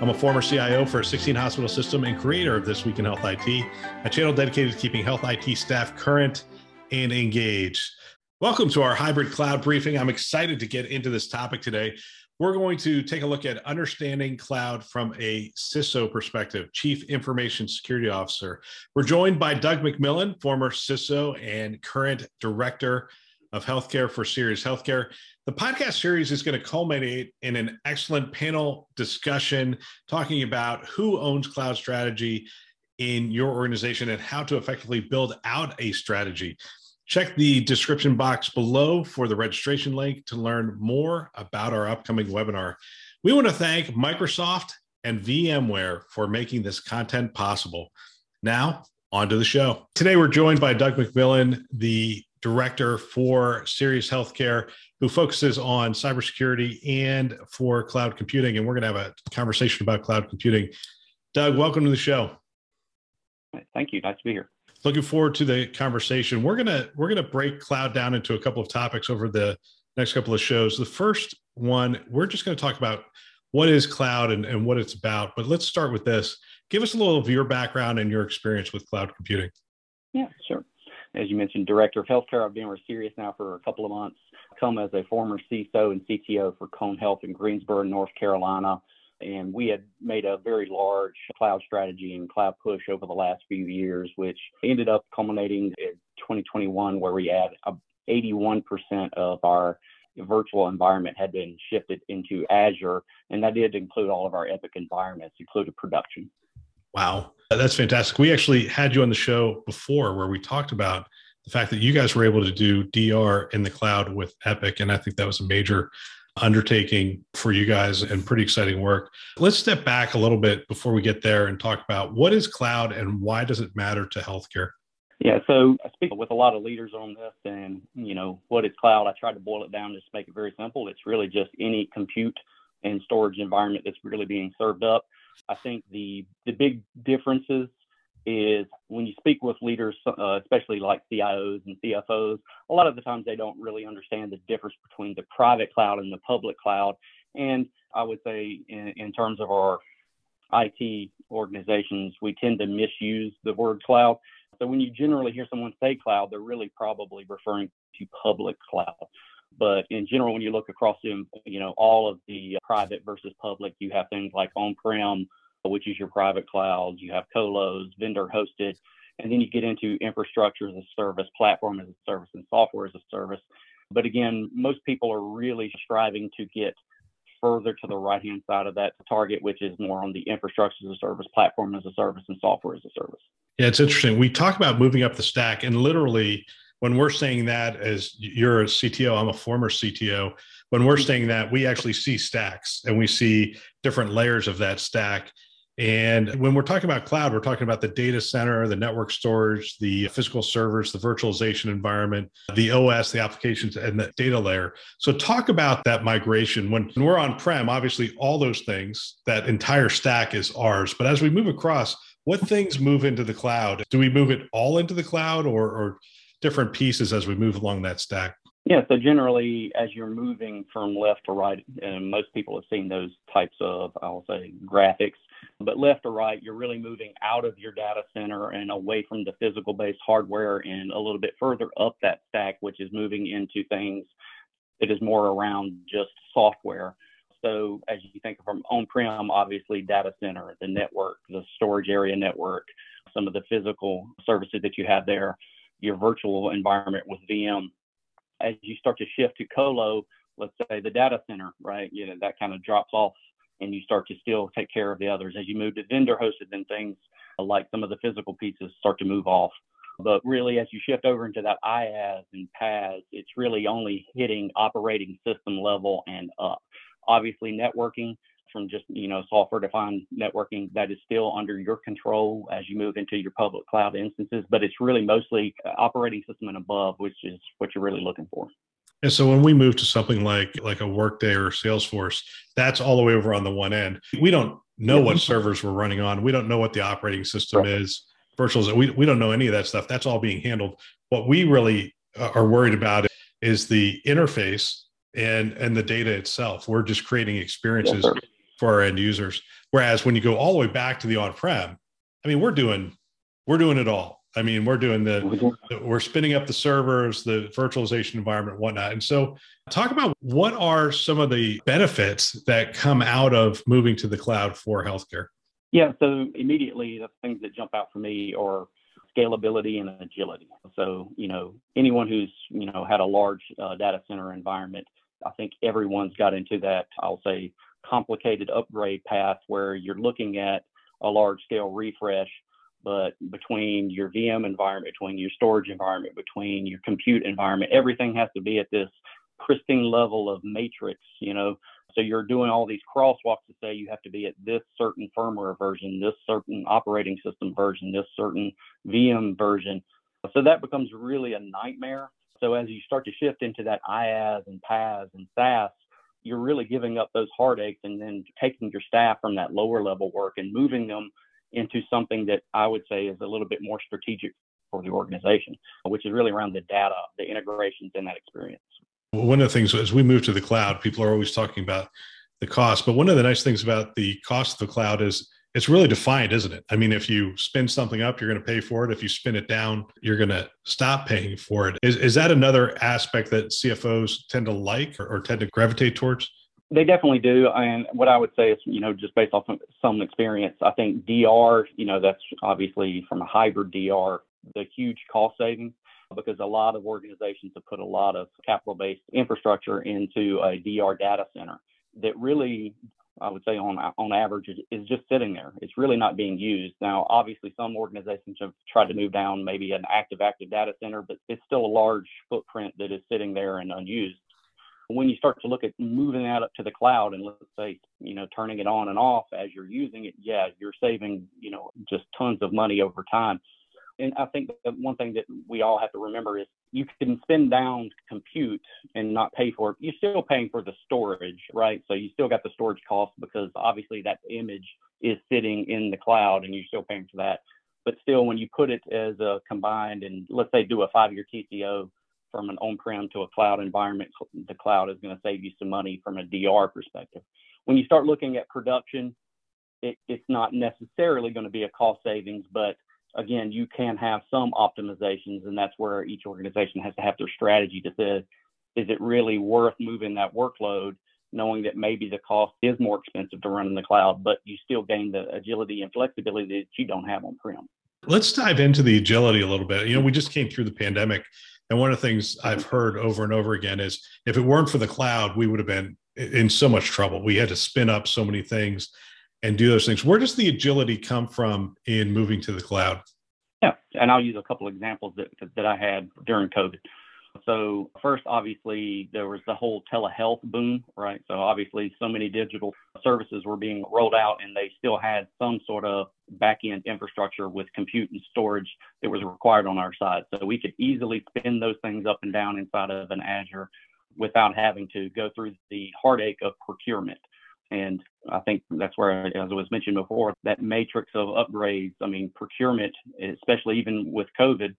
I'm a former CIO for a 16 hospital system and creator of This Week in Health IT, a channel dedicated to keeping health IT staff current and engaged. Welcome to our hybrid cloud briefing. I'm excited to get into this topic today. We're going to take a look at understanding cloud from a CISO perspective, Chief Information Security Officer. We're joined by Doug McMillan, former CISO and current Director of Healthcare for Sirius Healthcare. The podcast series is going to culminate in an excellent panel discussion talking about who owns cloud strategy in your organization and how to effectively build out a strategy. Check the description box below for the registration link to learn more about our upcoming webinar. We want to thank Microsoft and VMware for making this content possible. Now, on to the show. Today, we're joined by Doug McMillan, the director for Sirius Healthcare who focuses on cybersecurity and for cloud computing. And we're going to have a conversation about cloud computing. Doug, welcome to the show. Thank you. Nice to be here. Looking forward to the conversation. We're gonna we're gonna break cloud down into a couple of topics over the next couple of shows. The first one, we're just going to talk about what is cloud and, and what it's about. But let's start with this. Give us a little of your background and your experience with cloud computing. Yeah, sure. As you mentioned, director of healthcare. I've been with Sirius now for a couple of months come as a former CISO and CTO for Cone Health in Greensboro, North Carolina. And we had made a very large cloud strategy and cloud push over the last few years, which ended up culminating in 2021, where we had 81% of our virtual environment had been shifted into Azure. And that did include all of our Epic environments, included production. Wow, that's fantastic. We actually had you on the show before where we talked about the fact that you guys were able to do DR in the cloud with Epic. And I think that was a major undertaking for you guys and pretty exciting work. Let's step back a little bit before we get there and talk about what is cloud and why does it matter to healthcare? Yeah, so I speak with a lot of leaders on this, and you know, what is cloud? I tried to boil it down just to make it very simple. It's really just any compute and storage environment that's really being served up. I think the the big differences is when you speak with leaders, uh, especially like CIOs and CFOs, a lot of the times they don't really understand the difference between the private cloud and the public cloud. And I would say, in, in terms of our IT organizations, we tend to misuse the word cloud. So when you generally hear someone say cloud, they're really probably referring to public cloud. But in general, when you look across them, you know, all of the uh, private versus public, you have things like on-prem, which is your private clouds. You have colos, vendor hosted, and then you get into infrastructure as a service, platform as a service, and software as a service. But again, most people are really striving to get further to the right hand side of that target, which is more on the infrastructure as a service, platform as a service, and software as a service. Yeah, it's interesting. We talk about moving up the stack, and literally, when we're saying that, as you're a CTO, I'm a former CTO. When we're mm-hmm. saying that, we actually see stacks and we see different layers of that stack. And when we're talking about cloud, we're talking about the data center, the network storage, the physical servers, the virtualization environment, the OS, the applications, and the data layer. So, talk about that migration. When we're on prem, obviously, all those things, that entire stack is ours. But as we move across, what things move into the cloud? Do we move it all into the cloud or, or different pieces as we move along that stack? Yeah, so generally, as you're moving from left to right, and most people have seen those types of, I'll say, graphics but left to right, you're really moving out of your data center and away from the physical based hardware and a little bit further up that stack, which is moving into things that is more around just software. So as you think from on-prem, obviously data center, the network, the storage area network, some of the physical services that you have there, your virtual environment with VM. As you start to shift to colo, let's say the data center, right? You know, that kind of drops off and you start to still take care of the others. As you move to vendor hosted, then things like some of the physical pieces start to move off. But really, as you shift over into that IaaS and PaaS, it's really only hitting operating system level and up. Obviously, networking from just you know software defined networking that is still under your control as you move into your public cloud instances but it's really mostly operating system and above which is what you're really looking for. And so when we move to something like like a workday or salesforce that's all the way over on the one end. We don't know what servers we're running on. We don't know what the operating system right. is. Virtuals we, we don't know any of that stuff. That's all being handled. What we really uh, are worried about is the interface and and the data itself. We're just creating experiences yes, for our end users. Whereas when you go all the way back to the on-prem, I mean, we're doing we're doing it all. I mean, we're doing the, we're spinning up the servers, the virtualization environment, whatnot. And so, talk about what are some of the benefits that come out of moving to the cloud for healthcare. Yeah. So immediately, the things that jump out for me are scalability and agility. So, you know, anyone who's, you know, had a large uh, data center environment, I think everyone's got into that, I'll say, complicated upgrade path where you're looking at a large scale refresh, but between your VM environment, between your storage environment, between your compute environment, everything has to be at this pristine level of matrix, you know, so you're doing all these crosswalks to say you have to be at this certain firmware version, this certain operating system version, this certain VM version. So that becomes really a nightmare. So as you start to shift into that IaaS and PaaS and SaaS, you're really giving up those heartaches and then taking your staff from that lower level work and moving them into something that I would say is a little bit more strategic for the organization, which is really around the data, the integrations and that experience. One of the things as we move to the cloud, people are always talking about the cost, but one of the nice things about the cost of the cloud is it's really defined, isn't it? I mean, if you spin something up, you're going to pay for it. If you spin it down, you're going to stop paying for it. Is, is that another aspect that CFOs tend to like or, or tend to gravitate towards? They definitely do. And what I would say is, you know, just based off of some experience, I think DR, you know, that's obviously from a hybrid DR, the huge cost savings because a lot of organizations have put a lot of capital based infrastructure into a DR data center that really I would say on on average is, is, just sitting there. It's really not being used. Now, obviously, some organizations have tried to move down maybe an active active data center, but it's still a large footprint that is sitting there and unused. When you start to look at moving that up to the cloud and let's say you know turning it on and off as you're using it, yeah, you're saving you know just tons of money over time. And I think one thing that we all have to remember is you can spend down compute and not pay for it. You're still paying for the storage, right? So you still got the storage cost because obviously that image is sitting in the cloud and you're still paying for that. But still, when you put it as a combined and let's say do a five year TCO from an on prem to a cloud environment, the cloud is going to save you some money from a DR perspective. When you start looking at production, it, it's not necessarily going to be a cost savings, but again, you can have some optimizations, and that's where each organization has to have their strategy to say, is it really worth moving that workload, knowing that maybe the cost is more expensive to run in the cloud, but you still gain the agility and flexibility that you don't have on prem. Let's dive into the agility a little bit. You know, we just came through the pandemic, and one of the things I've heard over and over again is if it weren't for the cloud, we would have been in so much trouble. We had to spin up so many things and do those things. Where does the agility come from in moving to the cloud? Yeah, and I'll use a couple examples that that I had during COVID. So first, obviously, there was the whole telehealth boom, right? So obviously, so many digital services were being rolled out, and they still had some sort of back-end infrastructure with compute and storage that was required on our side. So we could easily spin those things up and down inside of an Azure without having to go through the heartache of procurement. And I think that's where, as was mentioned before, that matrix of upgrades, I mean, procurement, especially even with COVID,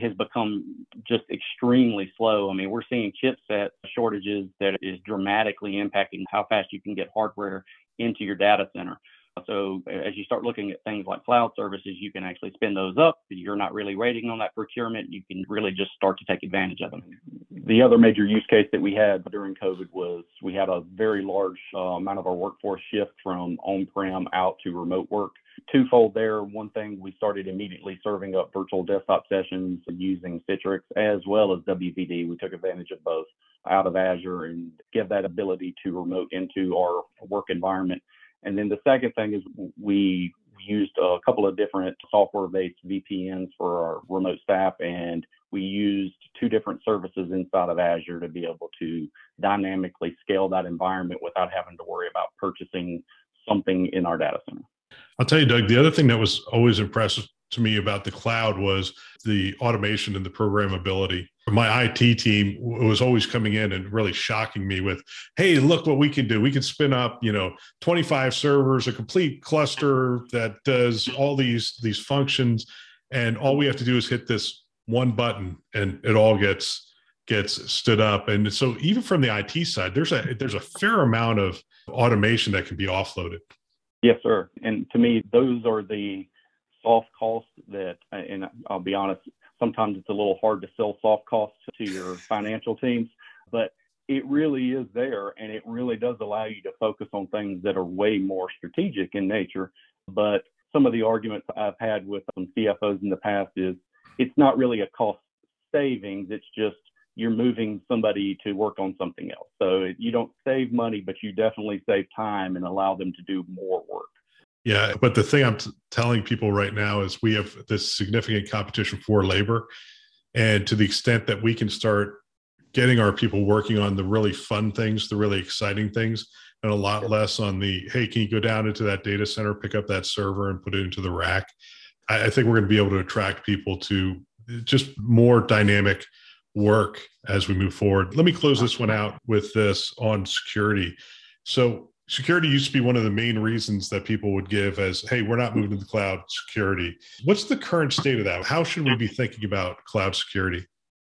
has become just extremely slow. I mean, we're seeing chipset shortages that is dramatically impacting how fast you can get hardware into your data center. So as you start looking at things like cloud services, you can actually spin those up. You're not really waiting on that procurement. You can really just start to take advantage of them. The other major use case that we had during COVID was we had a very large uh, amount of our workforce shift from on-prem out to remote work. Twofold there. One thing, we started immediately serving up virtual desktop sessions using Citrix as well as WVD. We took advantage of both out of Azure and give that ability to remote into our work environment and then the second thing is we used a couple of different software based VPNs for our remote staff, and we used two different services inside of Azure to be able to dynamically scale that environment without having to worry about purchasing something in our data center. I'll tell you, Doug, the other thing that was always impressive to me about the cloud was the automation and the programmability. My IT team was always coming in and really shocking me with, "Hey, look what we can do. We can spin up, you know, 25 servers, a complete cluster that does all these these functions, and all we have to do is hit this one button, and it all gets gets stood up." And so, even from the IT side, there's a there's a fair amount of automation that can be offloaded. Yes, sir. And to me, those are the soft costs that, and I'll be honest, sometimes it's a little hard to sell soft costs to your financial teams, but it really is there and it really does allow you to focus on things that are way more strategic in nature. But some of the arguments I've had with some CFOs in the past is it's not really a cost savings, it's just you're moving somebody to work on something else. So you don't save money, but you definitely save time and allow them to do more work. Yeah, but the thing I'm t- telling people right now is we have this significant competition for labor. And to the extent that we can start getting our people working on the really fun things, the really exciting things, and a lot less on the, hey, can you go down into that data center, pick up that server and put it into the rack? I, I think we're going to be able to attract people to just more dynamic work as we move forward. Let me close this one out with this on security. So, security used to be one of the main reasons that people would give as hey we're not moving to the cloud security. What's the current state of that? How should we be thinking about cloud security?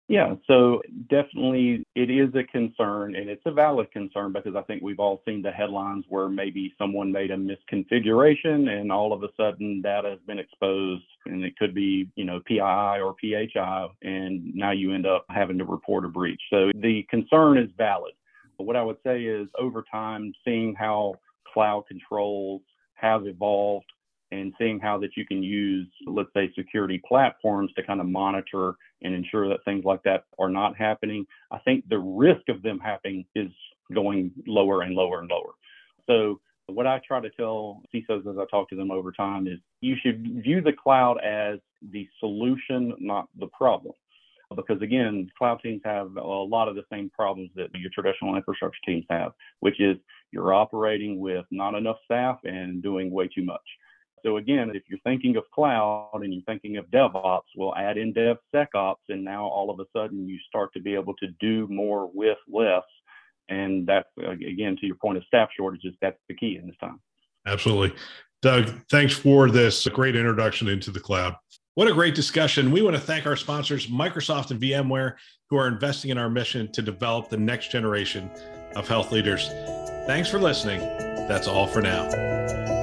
Yeah so definitely it is a concern and it's a valid concern because i think we've all seen the headlines where maybe someone made a misconfiguration and all of a sudden data has been exposed and it could be you know pii or phi and now you end up having to report a breach. So the concern is valid but what I would say is over time, seeing how cloud controls have evolved and seeing how that you can use, let's say, security platforms to kind of monitor and ensure that things like that are not happening. I think the risk of them happening is going lower and lower and lower. So what I try to tell CISOs as I talk to them over time is you should view the cloud as the solution, not the problem because again, cloud teams have a lot of the same problems that your traditional infrastructure teams have, which is you're operating with not enough staff and doing way too much. So again, if you're thinking of cloud and you're thinking of DevOps, we'll add in DevSecOps, and now all of a sudden you start to be able to do more with less. And that's again to your point of staff shortages. That's the key in this time. Absolutely, Doug. Thanks for this great introduction into the cloud. What a great discussion. We want to thank our sponsors, Microsoft and VMware, who are investing in our mission to develop the next generation of health leaders. Thanks for listening. That's all for now.